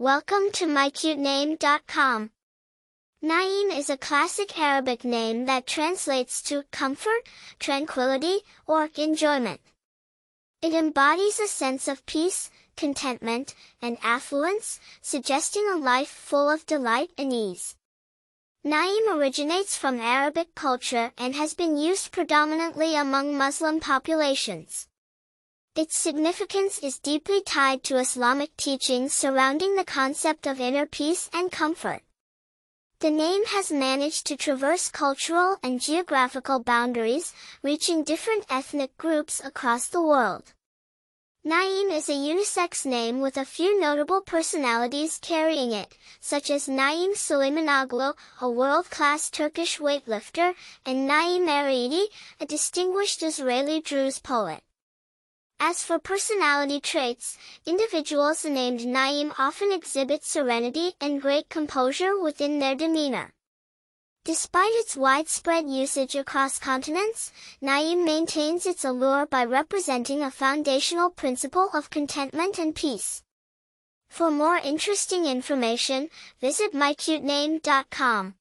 Welcome to mycutename.com. Naim is a classic Arabic name that translates to comfort, tranquility, or enjoyment. It embodies a sense of peace, contentment, and affluence, suggesting a life full of delight and ease. Naim originates from Arabic culture and has been used predominantly among Muslim populations. Its significance is deeply tied to Islamic teachings surrounding the concept of inner peace and comfort. The name has managed to traverse cultural and geographical boundaries, reaching different ethnic groups across the world. Naim is a unisex name with a few notable personalities carrying it, such as Naim Süleymanoğlu, a world-class Turkish weightlifter, and Naim Araidi, a distinguished Israeli Druze poet. As for personality traits, individuals named Naim often exhibit serenity and great composure within their demeanor. Despite its widespread usage across continents, Naim maintains its allure by representing a foundational principle of contentment and peace. For more interesting information, visit mycutename.com.